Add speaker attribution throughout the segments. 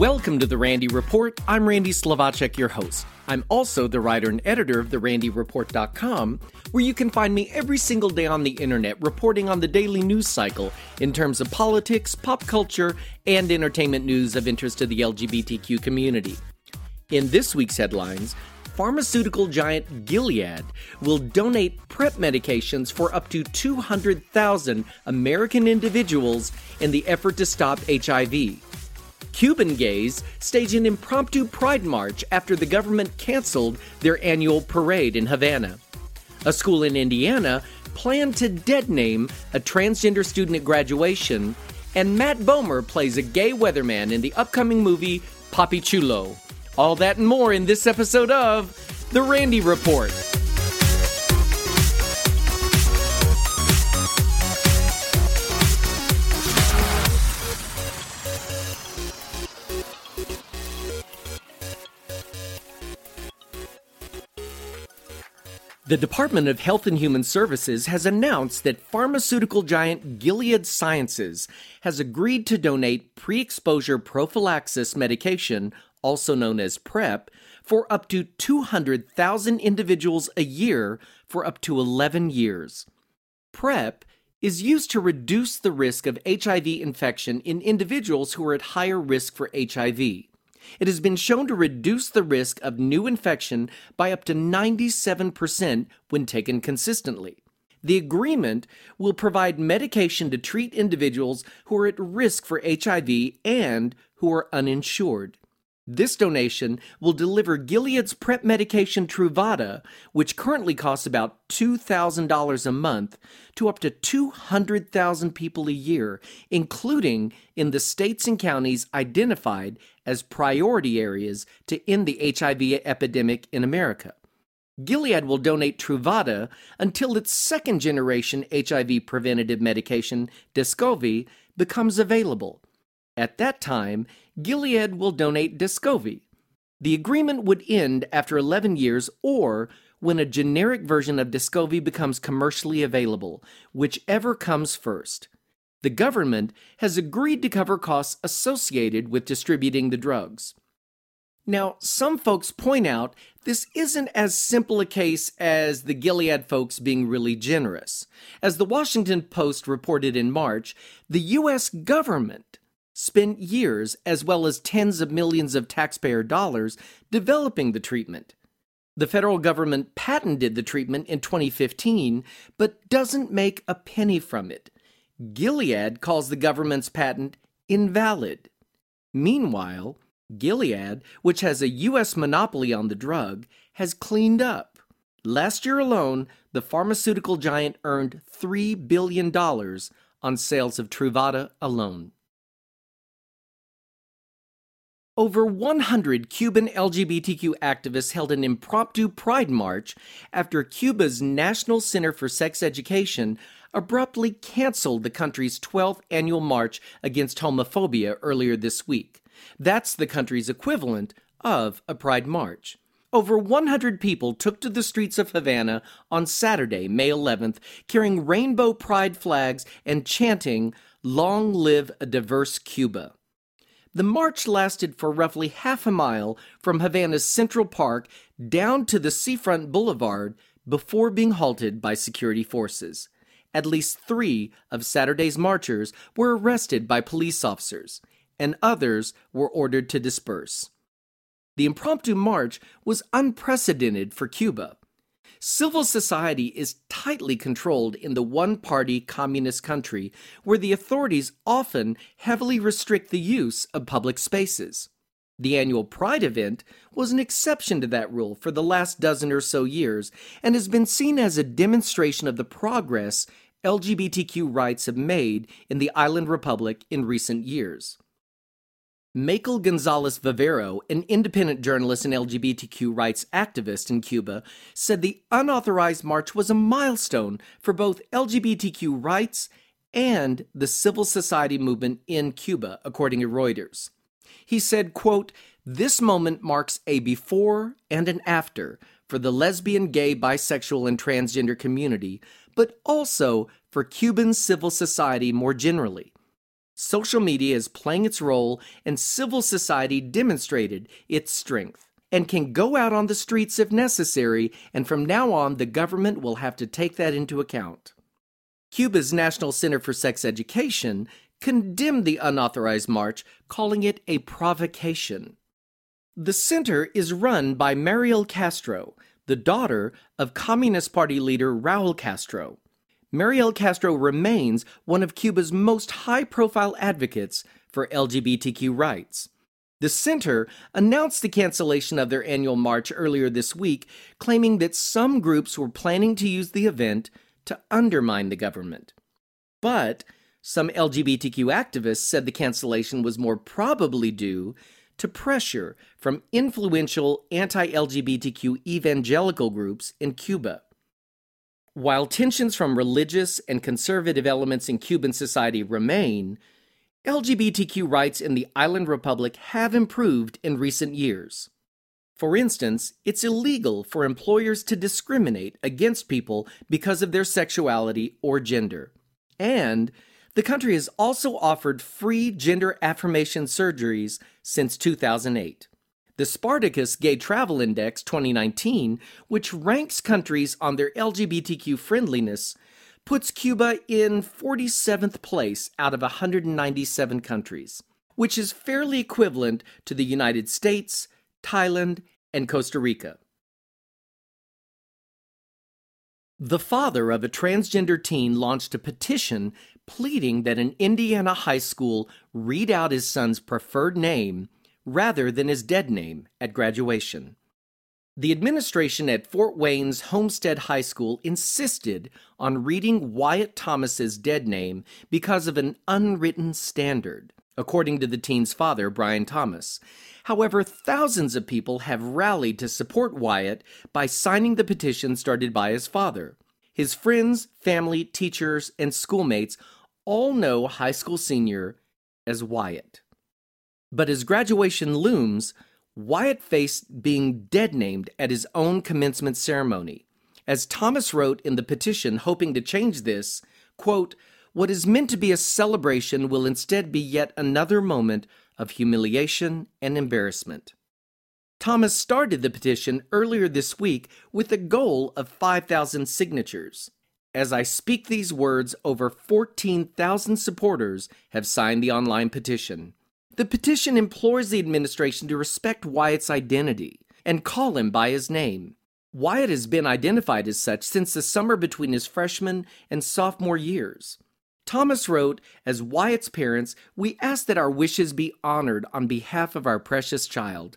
Speaker 1: Welcome to the Randy Report. I'm Randy Slovacek, your host. I'm also the writer and editor of therandyreport.com, where you can find me every single day on the internet reporting on the daily news cycle in terms of politics, pop culture, and entertainment news of interest to the LGBTQ community. In this week's headlines, pharmaceutical giant Gilead will donate PrEP medications for up to 200,000 American individuals in the effort to stop HIV. Cuban gays stage an impromptu pride march after the government canceled their annual parade in Havana. A school in Indiana planned to dead name a transgender student at graduation, and Matt Bomer plays a gay weatherman in the upcoming movie Papi Chulo. All that and more in this episode of The Randy Report. The Department of Health and Human Services has announced that pharmaceutical giant Gilead Sciences has agreed to donate pre exposure prophylaxis medication, also known as PrEP, for up to 200,000 individuals a year for up to 11 years. PrEP is used to reduce the risk of HIV infection in individuals who are at higher risk for HIV. It has been shown to reduce the risk of new infection by up to 97% when taken consistently. The agreement will provide medication to treat individuals who are at risk for HIV and who are uninsured. This donation will deliver Gilead's PrEP medication Truvada, which currently costs about $2,000 a month, to up to 200,000 people a year, including in the states and counties identified as priority areas to end the HIV epidemic in America. Gilead will donate Truvada until its second generation HIV preventative medication, Descovy, becomes available. At that time, Gilead will donate Descovy. The agreement would end after 11 years or when a generic version of Descovy becomes commercially available, whichever comes first. The government has agreed to cover costs associated with distributing the drugs. Now, some folks point out this isn't as simple a case as the Gilead folks being really generous. As the Washington Post reported in March, the U.S. government spent years, as well as tens of millions of taxpayer dollars, developing the treatment. The federal government patented the treatment in 2015, but doesn't make a penny from it. Gilead calls the government's patent invalid. Meanwhile, Gilead, which has a U.S. monopoly on the drug, has cleaned up. Last year alone, the pharmaceutical giant earned $3 billion on sales of Truvada alone. Over 100 Cuban LGBTQ activists held an impromptu pride march after Cuba's National Center for Sex Education abruptly canceled the country's 12th annual march against homophobia earlier this week. That's the country's equivalent of a pride march. Over 100 people took to the streets of Havana on Saturday, May 11th, carrying rainbow pride flags and chanting, Long live a diverse Cuba. The march lasted for roughly half a mile from Havana's Central Park down to the Seafront Boulevard before being halted by security forces. At least three of Saturday's marchers were arrested by police officers, and others were ordered to disperse. The impromptu march was unprecedented for Cuba. Civil society is tightly controlled in the one party communist country where the authorities often heavily restrict the use of public spaces. The annual Pride event was an exception to that rule for the last dozen or so years and has been seen as a demonstration of the progress LGBTQ rights have made in the island republic in recent years. Maykel Gonzalez Vivero, an independent journalist and LGBTQ rights activist in Cuba, said the unauthorized march was a milestone for both LGBTQ rights and the civil society movement in Cuba, according to Reuters. He said, quote, This moment marks a before and an after for the lesbian, gay, bisexual, and transgender community, but also for Cuban civil society more generally. Social media is playing its role and civil society demonstrated its strength and can go out on the streets if necessary, and from now on, the government will have to take that into account. Cuba's National Center for Sex Education condemned the unauthorized march, calling it a provocation. The center is run by Mariel Castro, the daughter of Communist Party leader Raul Castro. Mariel Castro remains one of Cuba's most high profile advocates for LGBTQ rights. The center announced the cancellation of their annual march earlier this week, claiming that some groups were planning to use the event to undermine the government. But some LGBTQ activists said the cancellation was more probably due to pressure from influential anti LGBTQ evangelical groups in Cuba. While tensions from religious and conservative elements in Cuban society remain, LGBTQ rights in the island republic have improved in recent years. For instance, it's illegal for employers to discriminate against people because of their sexuality or gender. And the country has also offered free gender affirmation surgeries since 2008. The Spartacus Gay Travel Index 2019, which ranks countries on their LGBTQ friendliness, puts Cuba in 47th place out of 197 countries, which is fairly equivalent to the United States, Thailand, and Costa Rica. The father of a transgender teen launched a petition pleading that an Indiana high school read out his son's preferred name rather than his dead name at graduation. The administration at Fort Wayne's Homestead High School insisted on reading Wyatt Thomas's dead name because of an unwritten standard, according to the teen's father, Brian Thomas. However, thousands of people have rallied to support Wyatt by signing the petition started by his father. His friends, family, teachers, and schoolmates all know high school senior as Wyatt. But as graduation looms, Wyatt faced being dead named at his own commencement ceremony. As Thomas wrote in the petition, hoping to change this, quote, what is meant to be a celebration will instead be yet another moment of humiliation and embarrassment. Thomas started the petition earlier this week with a goal of 5,000 signatures. As I speak these words, over 14,000 supporters have signed the online petition. The petition implores the administration to respect Wyatt's identity and call him by his name. Wyatt has been identified as such since the summer between his freshman and sophomore years. Thomas wrote, As Wyatt's parents, we ask that our wishes be honored on behalf of our precious child.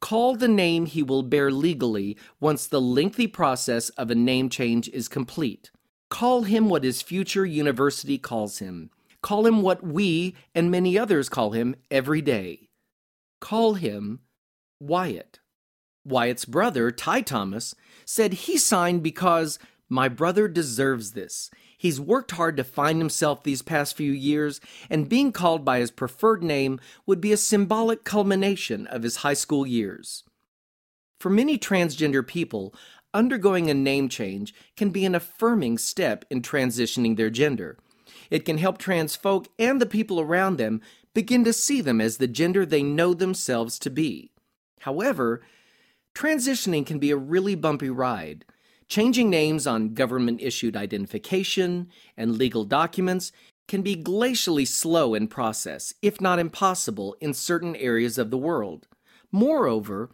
Speaker 1: Call the name he will bear legally once the lengthy process of a name change is complete. Call him what his future university calls him. Call him what we and many others call him every day. Call him Wyatt. Wyatt's brother, Ty Thomas, said he signed because my brother deserves this. He's worked hard to find himself these past few years, and being called by his preferred name would be a symbolic culmination of his high school years. For many transgender people, undergoing a name change can be an affirming step in transitioning their gender. It can help trans folk and the people around them begin to see them as the gender they know themselves to be. However, transitioning can be a really bumpy ride. Changing names on government issued identification and legal documents can be glacially slow in process, if not impossible, in certain areas of the world. Moreover,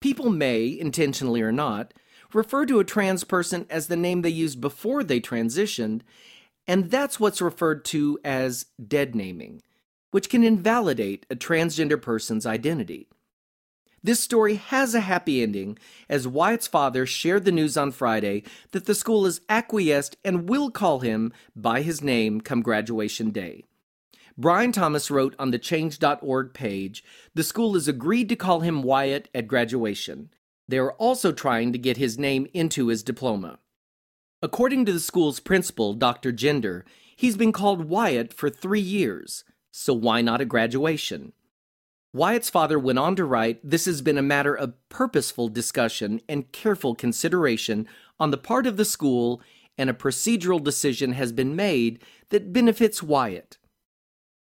Speaker 1: people may, intentionally or not, refer to a trans person as the name they used before they transitioned, and that's what's referred to as dead naming, which can invalidate a transgender person's identity. This story has a happy ending, as Wyatt's father shared the news on Friday that the school has acquiesced and will call him by his name come graduation day. Brian Thomas wrote on the change.org page the school has agreed to call him Wyatt at graduation. They are also trying to get his name into his diploma. According to the school's principal, Dr. Ginder, he's been called Wyatt for three years, so why not a graduation? Wyatt's father went on to write This has been a matter of purposeful discussion and careful consideration on the part of the school, and a procedural decision has been made that benefits Wyatt.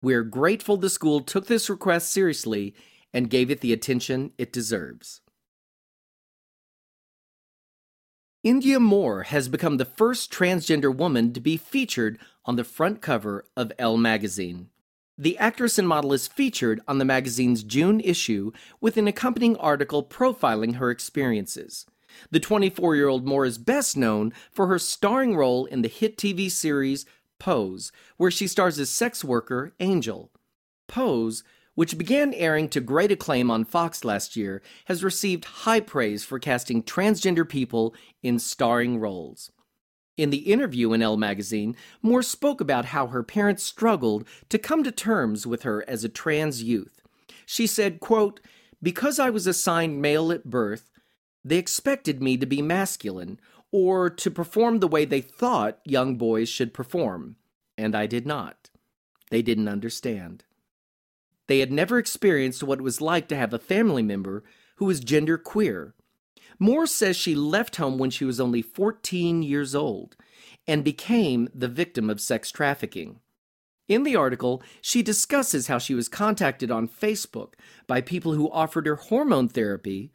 Speaker 1: We're grateful the school took this request seriously and gave it the attention it deserves. Indya Moore has become the first transgender woman to be featured on the front cover of Elle magazine. The actress and model is featured on the magazine's June issue with an accompanying article profiling her experiences. The 24 year old Moore is best known for her starring role in the hit TV series Pose, where she stars as sex worker Angel. Pose, which began airing to great acclaim on Fox last year, has received high praise for casting transgender people in starring roles. In the interview in Elle magazine, Moore spoke about how her parents struggled to come to terms with her as a trans youth. She said, quote, Because I was assigned male at birth, they expected me to be masculine or to perform the way they thought young boys should perform, and I did not. They didn't understand. They had never experienced what it was like to have a family member who was gender queer Moore says she left home when she was only 14 years old and became the victim of sex trafficking. In the article, she discusses how she was contacted on Facebook by people who offered her hormone therapy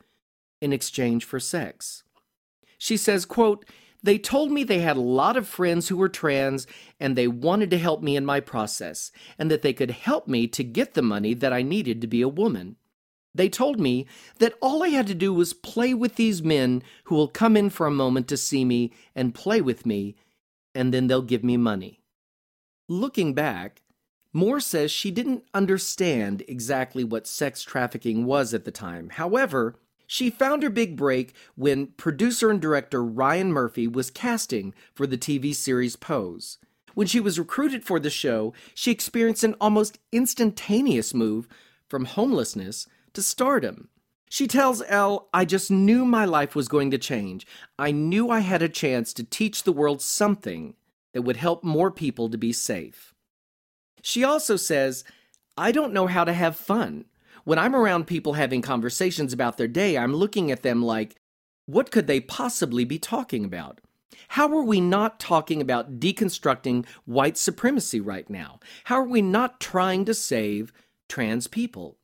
Speaker 1: in exchange for sex. She says, quote, they told me they had a lot of friends who were trans and they wanted to help me in my process and that they could help me to get the money that I needed to be a woman. They told me that all I had to do was play with these men who will come in for a moment to see me and play with me, and then they'll give me money. Looking back, Moore says she didn't understand exactly what sex trafficking was at the time. However, she found her big break when producer and director Ryan Murphy was casting for the TV series Pose. When she was recruited for the show, she experienced an almost instantaneous move from homelessness to stardom. She tells Elle, I just knew my life was going to change. I knew I had a chance to teach the world something that would help more people to be safe. She also says, I don't know how to have fun. When I'm around people having conversations about their day, I'm looking at them like, what could they possibly be talking about? How are we not talking about deconstructing white supremacy right now? How are we not trying to save trans people?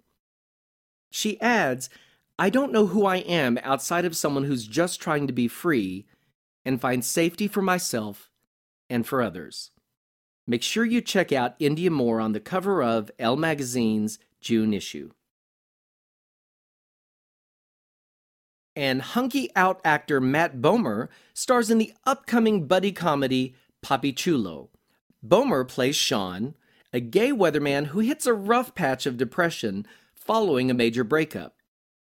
Speaker 1: She adds, I don't know who I am outside of someone who's just trying to be free and find safety for myself and for others. Make sure you check out Indya Moore on the cover of Elle Magazine's June issue. And hunky out actor Matt Bomer stars in the upcoming buddy comedy Papi Chulo. Bomer plays Sean, a gay weatherman who hits a rough patch of depression following a major breakup.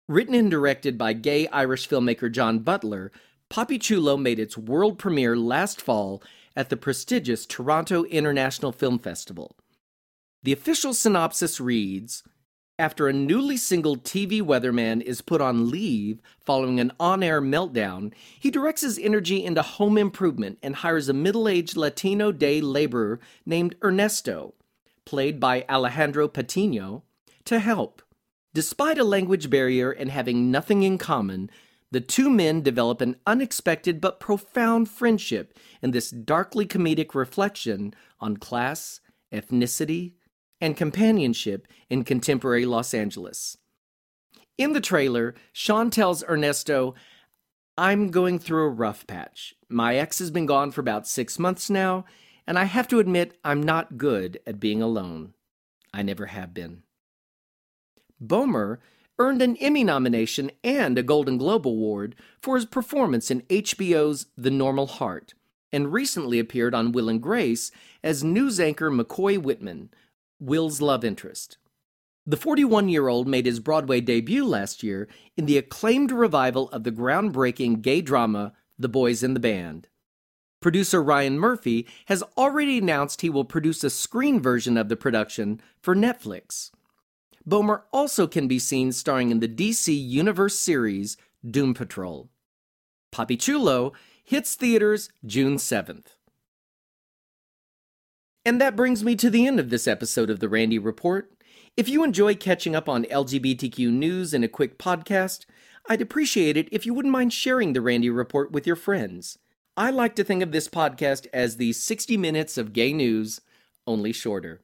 Speaker 1: Written and directed by gay Irish filmmaker John Butler, Papi Chulo made its world premiere last fall at the prestigious Toronto International Film Festival. The official synopsis reads After a newly single TV weatherman is put on leave following an on air meltdown, he directs his energy into home improvement and hires a middle aged Latino day laborer named Ernesto, played by Alejandro Patino, to help. Despite a language barrier and having nothing in common, the two men develop an unexpected but profound friendship in this darkly comedic reflection on class, ethnicity, and companionship in contemporary Los Angeles. In the trailer, Sean tells Ernesto, I'm going through a rough patch. My ex has been gone for about six months now, and I have to admit I'm not good at being alone. I never have been. Bomer earned an Emmy nomination and a Golden Globe Award for his performance in HBO's The Normal Heart, and recently appeared on Will and Grace as news anchor McCoy Whitman, Will's love interest. The 41 year old made his Broadway debut last year in the acclaimed revival of the groundbreaking gay drama The Boys in the Band. Producer Ryan Murphy has already announced he will produce a screen version of the production for Netflix. Bomer also can be seen starring in the DC Universe series Doom Patrol. Papi Chulo hits theaters June 7th. And that brings me to the end of this episode of the Randy Report. If you enjoy catching up on LGBTQ news in a quick podcast, I'd appreciate it if you wouldn't mind sharing the Randy Report with your friends. I like to think of this podcast as the 60 minutes of gay news, only shorter.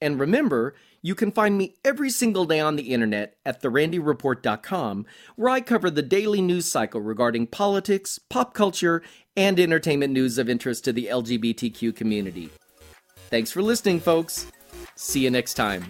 Speaker 1: And remember, you can find me every single day on the internet at therandyreport.com, where I cover the daily news cycle regarding politics, pop culture, and entertainment news of interest to the LGBTQ community. Thanks for listening, folks. See you next time.